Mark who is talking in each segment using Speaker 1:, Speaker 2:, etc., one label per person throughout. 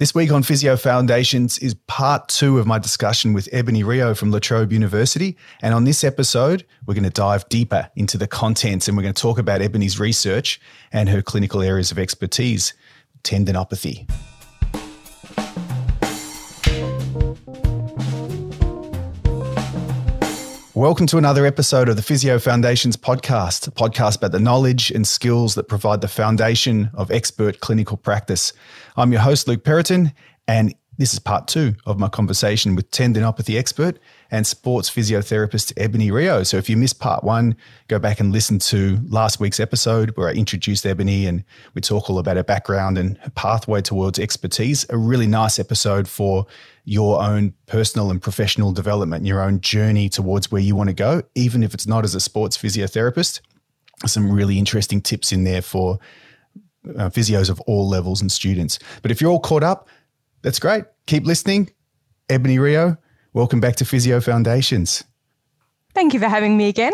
Speaker 1: This week on Physio Foundations is part two of my discussion with Ebonie Rio from La Trobe University. And on this episode, we're going to dive deeper into the contents and we're going to talk about Ebonie's research and her clinical areas of expertise tendinopathy. Welcome to another episode of the Physio Foundations podcast, a podcast about the knowledge and skills that provide the foundation of expert clinical practice. I'm your host, Luke Perraton, and this is part two of my conversation with tendinopathy expert and sports physiotherapist Ebonie Rio. So if you missed part one, go back and listen to last week's episode where I introduced Ebonie and we talk all about her background and her pathway towards expertise. A really nice episode for your own personal and professional development, your own journey towards where you want to go, even if it's not as a sports physiotherapist. Some really interesting tips in there for uh, physios of all levels and students. But if you're all caught up, that's great. Keep listening. Ebonie Rio, welcome back to Physio Foundations.
Speaker 2: Thank you for having me again.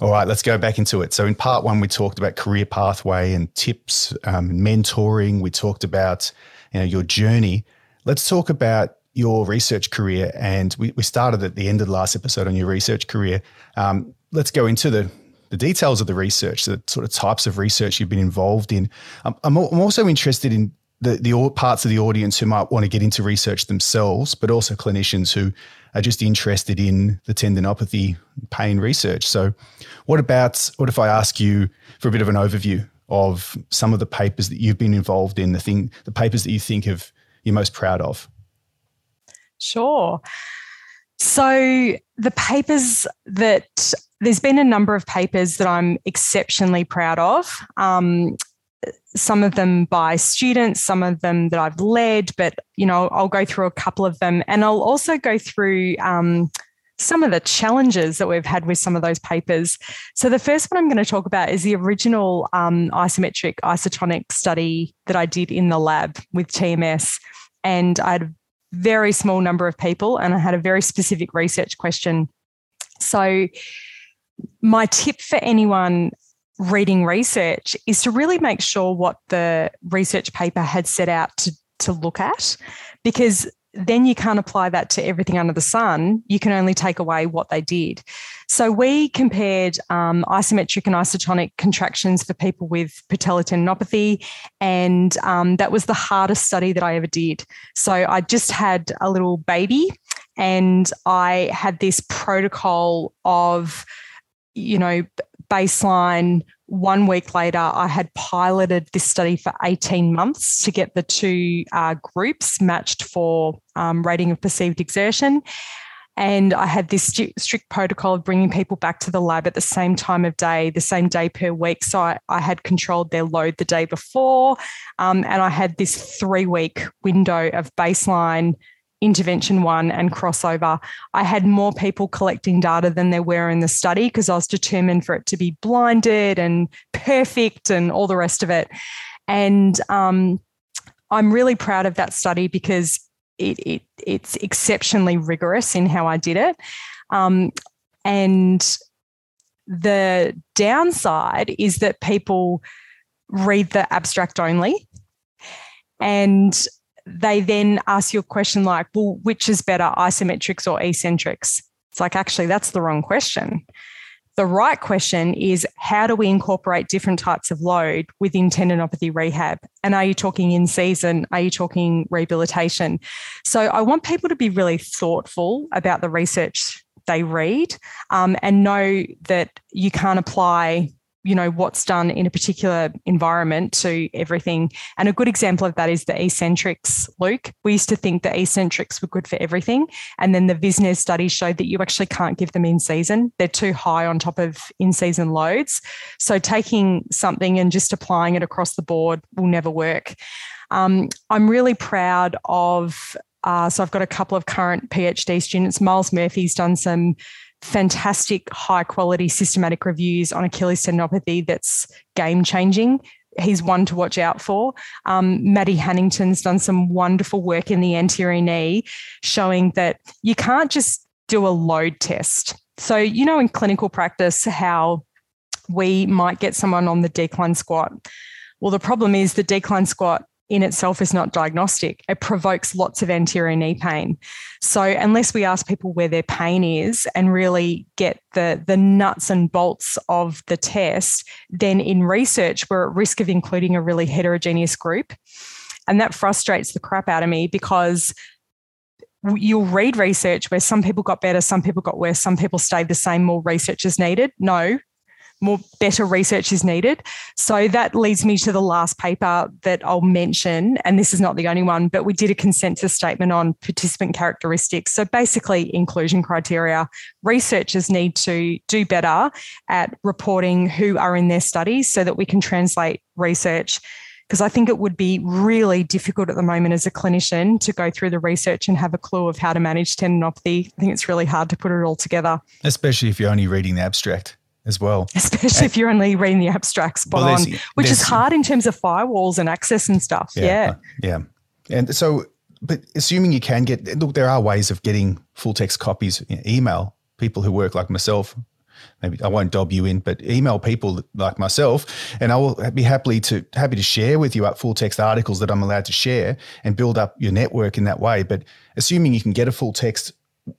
Speaker 1: All right, let's go back into it. So, in part one, we talked about career pathway and tips, um, mentoring. We talked about you know, your journey. Let's talk about your research career. And we, we started at the end of the last episode on your research career. Um, let's go into the, the details of the research, the sort of types of research you've been involved in. Um, I'm, I'm also interested in the, the parts of the audience who might want to get into research themselves, but also clinicians who are just interested in the tendinopathy pain research. So, what about what if I ask you for a bit of an overview of some of the papers that you've been involved in, the thing, the papers that you think of you're most proud of?
Speaker 2: Sure. So, the papers that there's been a number of papers that I'm exceptionally proud of. Um, some of them by students, some of them that I've led, but you know, I'll go through a couple of them, and I'll also go through um, some of the challenges that we've had with some of those papers. So the first one I'm going to talk about is the original um, isometric isotonic study that I did in the lab with TMS, and I had a very small number of people, and I had a very specific research question. So my tip for anyone reading research is to really make sure what the research paper had set out to, to look at, because then you can't apply that to everything under the sun. You can only take away what they did. So we compared um, isometric and isotonic contractions for people with patellar tendinopathy, and um, that was the hardest study that I ever did. So I just had a little baby, and I had this protocol of, you know, baseline. One week later, I had piloted this study for 18 months to get the two uh, groups matched for um, rating of perceived exertion. And I had this strict protocol of bringing people back to the lab at the same time of day, the same day per week. So I, I had controlled their load the day before. Um, and I had this three week window of baseline intervention one and crossover, I had more people collecting data than there were in the study because I was determined for it to be blinded and perfect and all the rest of it. And um, I'm really proud of that study because it, it, it's exceptionally rigorous in how I did it. Um, and the downside is that people read the abstract only. And they then ask you a question like, well, which is better, isometrics or eccentrics? It's like, actually, that's the wrong question. The right question is how do we incorporate different types of load within tendinopathy rehab? And are you talking in season? Are you talking rehabilitation? So I want people to be really thoughtful about the research they read um, and know that you can't apply you know what's done in a particular environment to everything. And a good example of that is the eccentrics luke. We used to think that eccentrics were good for everything. And then the visnes study showed that you actually can't give them in season. They're too high on top of in season loads. So taking something and just applying it across the board will never work. Um, i'm really proud of uh, so I've got a couple of current PhD students. Myles Murphy's done some fantastic, high quality systematic reviews on Achilles tendinopathy that's game changing. He's one to watch out for. Um, Maddie Hannington's done some wonderful work in the anterior knee, showing that you can't just do a load test. So, you know, in clinical practice, how we might get someone on the decline squat. Well, the problem is the decline squat in itself is not diagnostic. It provokes lots of anterior knee pain. So unless we ask people where their pain is and really get the, the nuts and bolts of the test, then in research, we're at risk of including a really heterogeneous group. And that frustrates the crap out of me because you'll read research where some people got better, some people got worse, some people stayed the same, more research is needed. No, more better research is needed. So that leads me to the last paper that I'll mention, and this is not the only one, but we did a consensus statement on participant characteristics. So basically, inclusion criteria. Researchers need to do better at reporting who are in their studies so that we can translate research because I think it would be really difficult at the moment as a clinician to go through the research and have a clue of how to manage tendinopathy. I think it's really hard to put it all together.
Speaker 1: Especially if you're only reading the abstract as well.
Speaker 2: Especially and, if you're only reading the abstracts spot well, on, which is hard in terms of firewalls and access and stuff. Yeah.
Speaker 1: Yeah. yeah. And so, but assuming you can get, look, there are ways of getting full text copies, email people who work like myself. Maybe I won't dob you in, but email people like myself, and I will be happily to happy to share with you up full text articles that I'm allowed to share and build up your network in that way. But assuming you can get a full text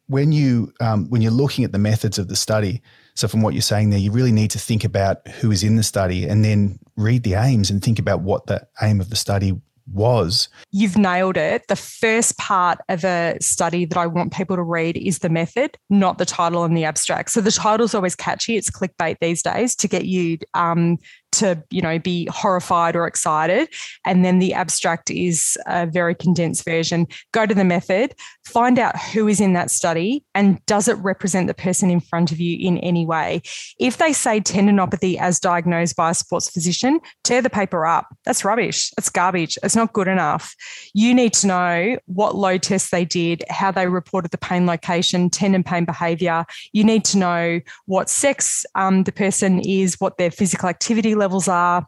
Speaker 1: when you um, when you're looking at the methods of the study, so from what you're saying there, you really need to think about who is in the study and then read the aims and think about what the aim of the study was.
Speaker 2: You've nailed it. The first part of a study that I want people to read is the method, not the title and the abstract. So the title's always catchy. It's clickbait these days to get you um, to you know be horrified or excited. And then the abstract is a very condensed version. Go to the method find out who is in that study and does it represent the person in front of you in any way? If they say tendinopathy as diagnosed by a sports physician tear the paper up. That's rubbish. It's garbage. It's not good enough. You need to know what load tests they did how they reported the pain location tendon pain behavior. You need to know what sex um, the person is what their physical activity level levels are,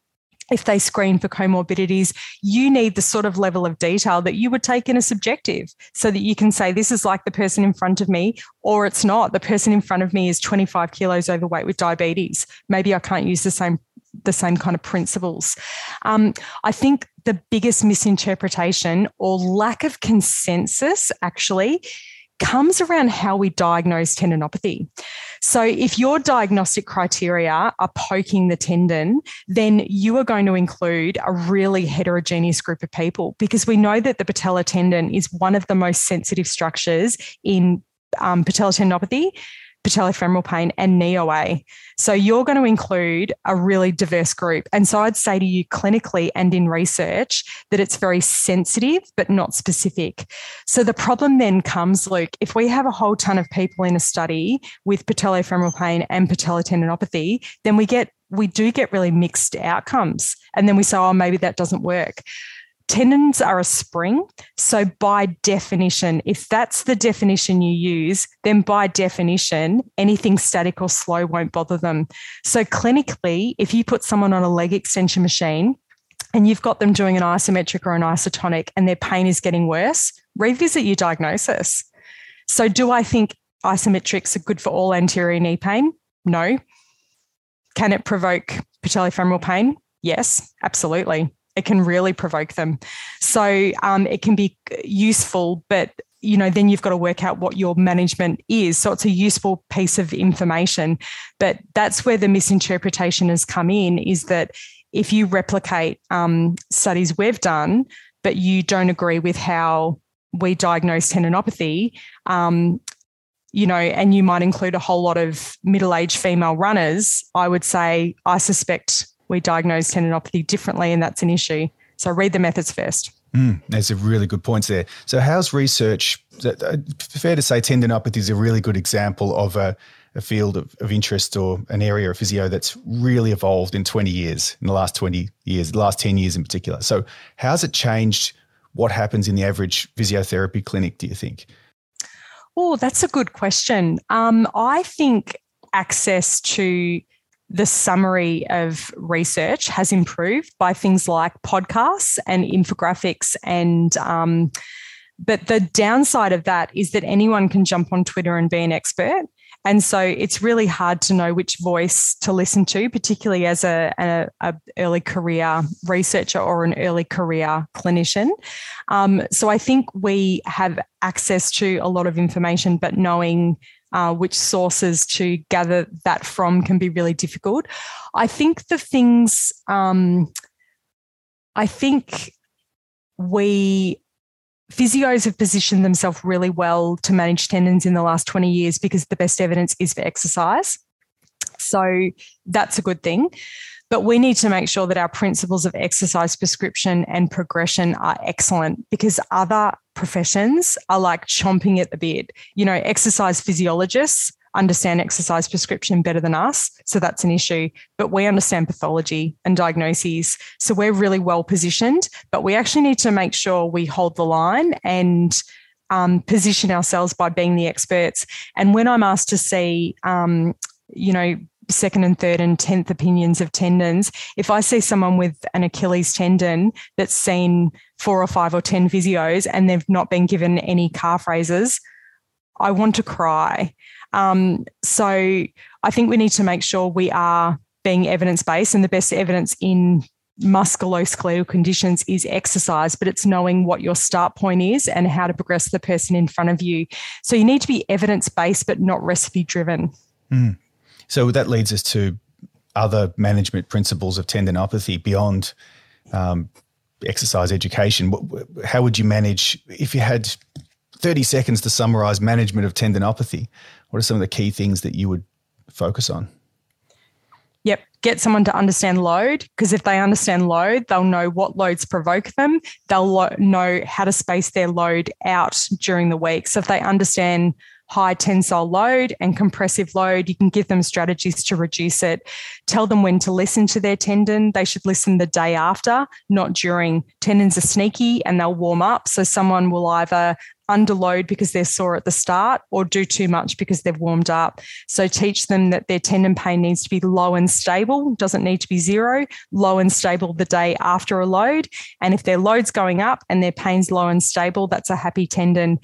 Speaker 2: if they screen for comorbidities, you need the sort of level of detail that you would take in a subjective so that you can say, this is like the person in front of me, or it's not. The person in front of me is 25 kilos overweight with diabetes. Maybe I can't use the same the same kind of principles. Um, I think the biggest misinterpretation or lack of consensus actually comes around how we diagnose tendinopathy. So, if your diagnostic criteria are poking the tendon, then you are going to include a really heterogeneous group of people because we know that the patella tendon is one of the most sensitive structures in um, patella tendinopathy patellofemoral pain, and knee OA. So you're going to include a really diverse group. And so I'd say to you clinically and in research that it's very sensitive, but not specific. So the problem then comes, Luke, if we have a whole ton of people in a study with patellofemoral pain and patellotendinopathy, then we get we do get really mixed outcomes. And then we say, oh, maybe that doesn't work tendons are a spring. So, by definition, if that's the definition you use, then by definition, anything static or slow won't bother them. So, clinically, if you put someone on a leg extension machine and you've got them doing an isometric or an isotonic and their pain is getting worse, revisit your diagnosis. So, do I think isometrics are good for all anterior knee pain? No. Can it provoke patellofemoral pain? Yes, absolutely it can really provoke them. So um, it can be useful, but you know then you've got to work out what your management is so it's a useful piece of information but that's where the misinterpretation has come in is that if you replicate um, studies we've done but you don't agree with how we diagnose tendinopathy um, you know, and you might include a whole lot of middle aged female runners, I would say I suspect we diagnose tendinopathy differently, and that's an issue. So read the methods first.
Speaker 1: Mm, that's a really good point there. So, how's research? Uh, fair to say, tendinopathy is a really good example of a, a field of, of, interest or an area of physio that's really evolved in 20 years, in the last 20 years, the last 10 years in particular. So, how's it changed what happens in the average physiotherapy clinic, do you think?
Speaker 2: Oh, that's a good question. Um, I think access to the summary of research has improved by things like podcasts and infographics and um, but the downside of that is that anyone can jump on twitter and be an expert And so it's really hard to know which voice to listen to, particularly as a, a, a early career researcher or an early career clinician. Um, so I think we have access to a lot of information, but knowing uh, which sources to gather that from can be really difficult. I think the things, um, I think we physios have positioned themselves really well to manage tendons in the last 20 years because the best evidence is for exercise. So that's a good thing. But we need to make sure that our principles of exercise prescription and progression are excellent because other professions are like chomping at the bit. You know, exercise physiologists understand exercise prescription better than us. So that's an issue. But we understand pathology and diagnoses. So we're really well positioned, but we actually need to make sure we hold the line and um, position ourselves by being the experts. And when I'm asked to see, um, you know, second and third and 10th opinions of tendons. If I see someone with an Achilles tendon that's seen four or five or 10 physios and they've not been given any calf raises, I want to cry. Um, so I think we need to make sure we are being evidence based, and the best evidence in musculoskeletal conditions is exercise, but it's knowing what your start point is and how to progress the person in front of you. So you need to be evidence based, but not recipe driven.
Speaker 1: Mm. So that leads us to other management principles of tendinopathy beyond um, exercise education. How would you manage if you had 30 seconds to summarize management of tendinopathy? What are some of the key things that you would focus on?
Speaker 2: Yep, get someone to understand load because if they understand load, they'll know what loads provoke them. They'll lo- know how to space their load out during the week. So if they understand high tensile load and compressive load. You can give them strategies to reduce it. Tell them when to listen to their tendon. They should listen the day after, not during. Tendons are sneaky and they'll warm up. So someone will either underload because they're sore at the start or do too much because they've warmed up. So teach them that their tendon pain needs to be low and stable, doesn't need to be zero, low and stable the day after a load. And if their load's going up and their pain's low and stable, that's a happy tendon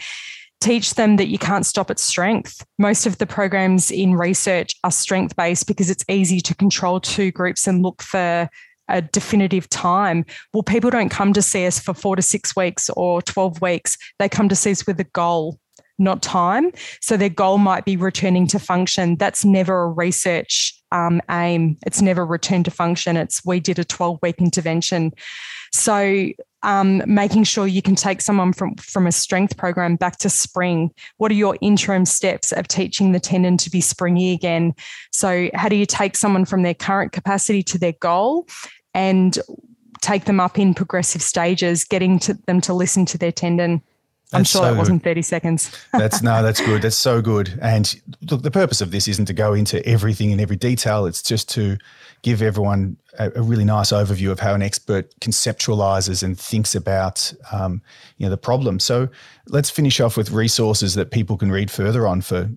Speaker 2: teach them that you can't stop at strength. Most of the programs in research are strength based because it's easy to control two groups and look for a definitive time. Well, people don't come to see us for four to six weeks or 12 weeks. They come to see us with a goal, not time. So their goal might be returning to function. That's never a research um, aim. It's never return to function. It's we did a 12 week intervention. So um, making sure you can take someone from, from a strength program back to spring. What are your interim steps of teaching the tendon to be springy again? So, how do you take someone from their current capacity to their goal and take them up in progressive stages, getting to them to listen to their tendon? I'm sure so that wasn't 30 seconds.
Speaker 1: that's no, that's good. That's so good. And look, the purpose of this isn't to go into everything in every detail. It's just to give everyone a, a really nice overview of how an expert conceptualizes and thinks about um, you know the problem. So let's finish off with resources that people can read further on for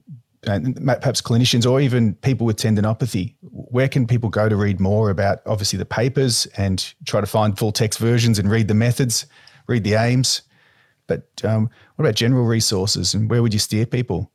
Speaker 1: perhaps clinicians or even people with tendinopathy. Where can people go to read more about obviously the papers and try to find full text versions and read the methods, read the aims? But um, what about general resources and where would you steer people?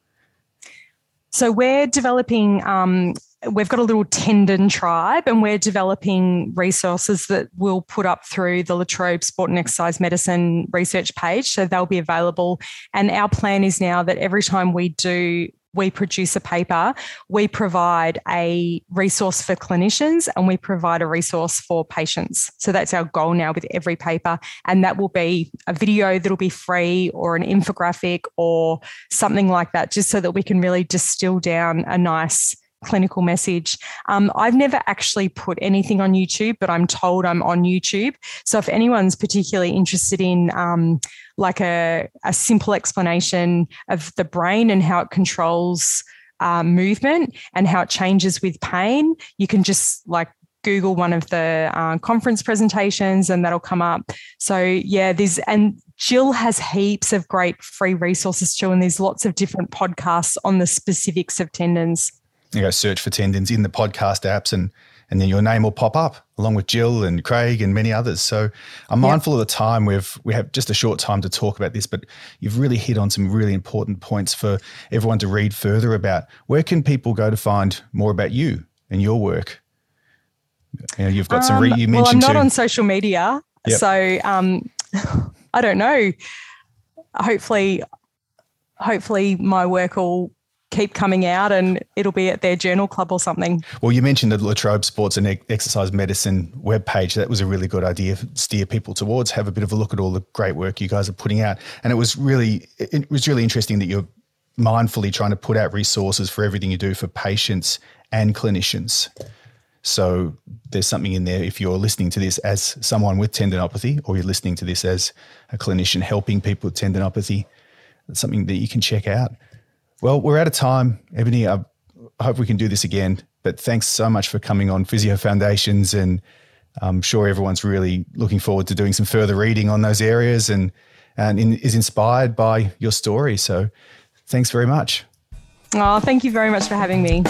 Speaker 2: So we're developing. Um, we've got a little tendon tribe, and we're developing resources that we'll put up through the La Trobe Sport and Exercise Medicine research page. So they'll be available. And our plan is now that every time we do we produce a paper, we provide a resource for clinicians and we provide a resource for patients. So that's our goal now with every paper. And that will be a video that'll be free or an infographic or something like that, just so that we can really distill down a nice clinical message. Um, I've never actually put anything on YouTube, but I'm told I'm on YouTube. So if anyone's particularly interested in um, like a, a simple explanation of the brain and how it controls uh, movement and how it changes with pain, you can just like Google one of the uh, conference presentations and that'll come up. So, yeah, there's, and Jill has heaps of great free resources too. And there's lots of different podcasts on the specifics of tendons
Speaker 1: you know, search for tendons in the podcast apps and and then your name will pop up along with Jill and Craig and many others. So I'm mindful yep. of the time. We've we have just a short time to talk about this, but you've really hit on some really important points for everyone to read further about. Where can people go to find more about you and your work? You know, you've got some. Re- you
Speaker 2: mentioned. Well, I'm not too- on social media, yep. so um, I don't know. Hopefully, hopefully my work will keep coming out and it'll be at their journal club or something.
Speaker 1: Well, you mentioned the La Trobe Sports and Exercise Medicine webpage. That was a really good idea to steer people towards. Have a bit of a look at all the great work you guys are putting out. And it was really it was really interesting that you're mindfully trying to put out resources for everything you do for patients and clinicians. So there's something in there if you're listening to this as someone with tendinopathy or you're listening to this as a clinician helping people with tendinopathy, it's something that you can check out. Well, we're out of time, Ebonie. I hope we can do this again. But thanks so much for coming on Physio Foundations, and I'm sure everyone's really looking forward to doing some further reading on those areas and and in, is inspired by your story. So, thanks very much.
Speaker 2: Oh, thank you very much for having me.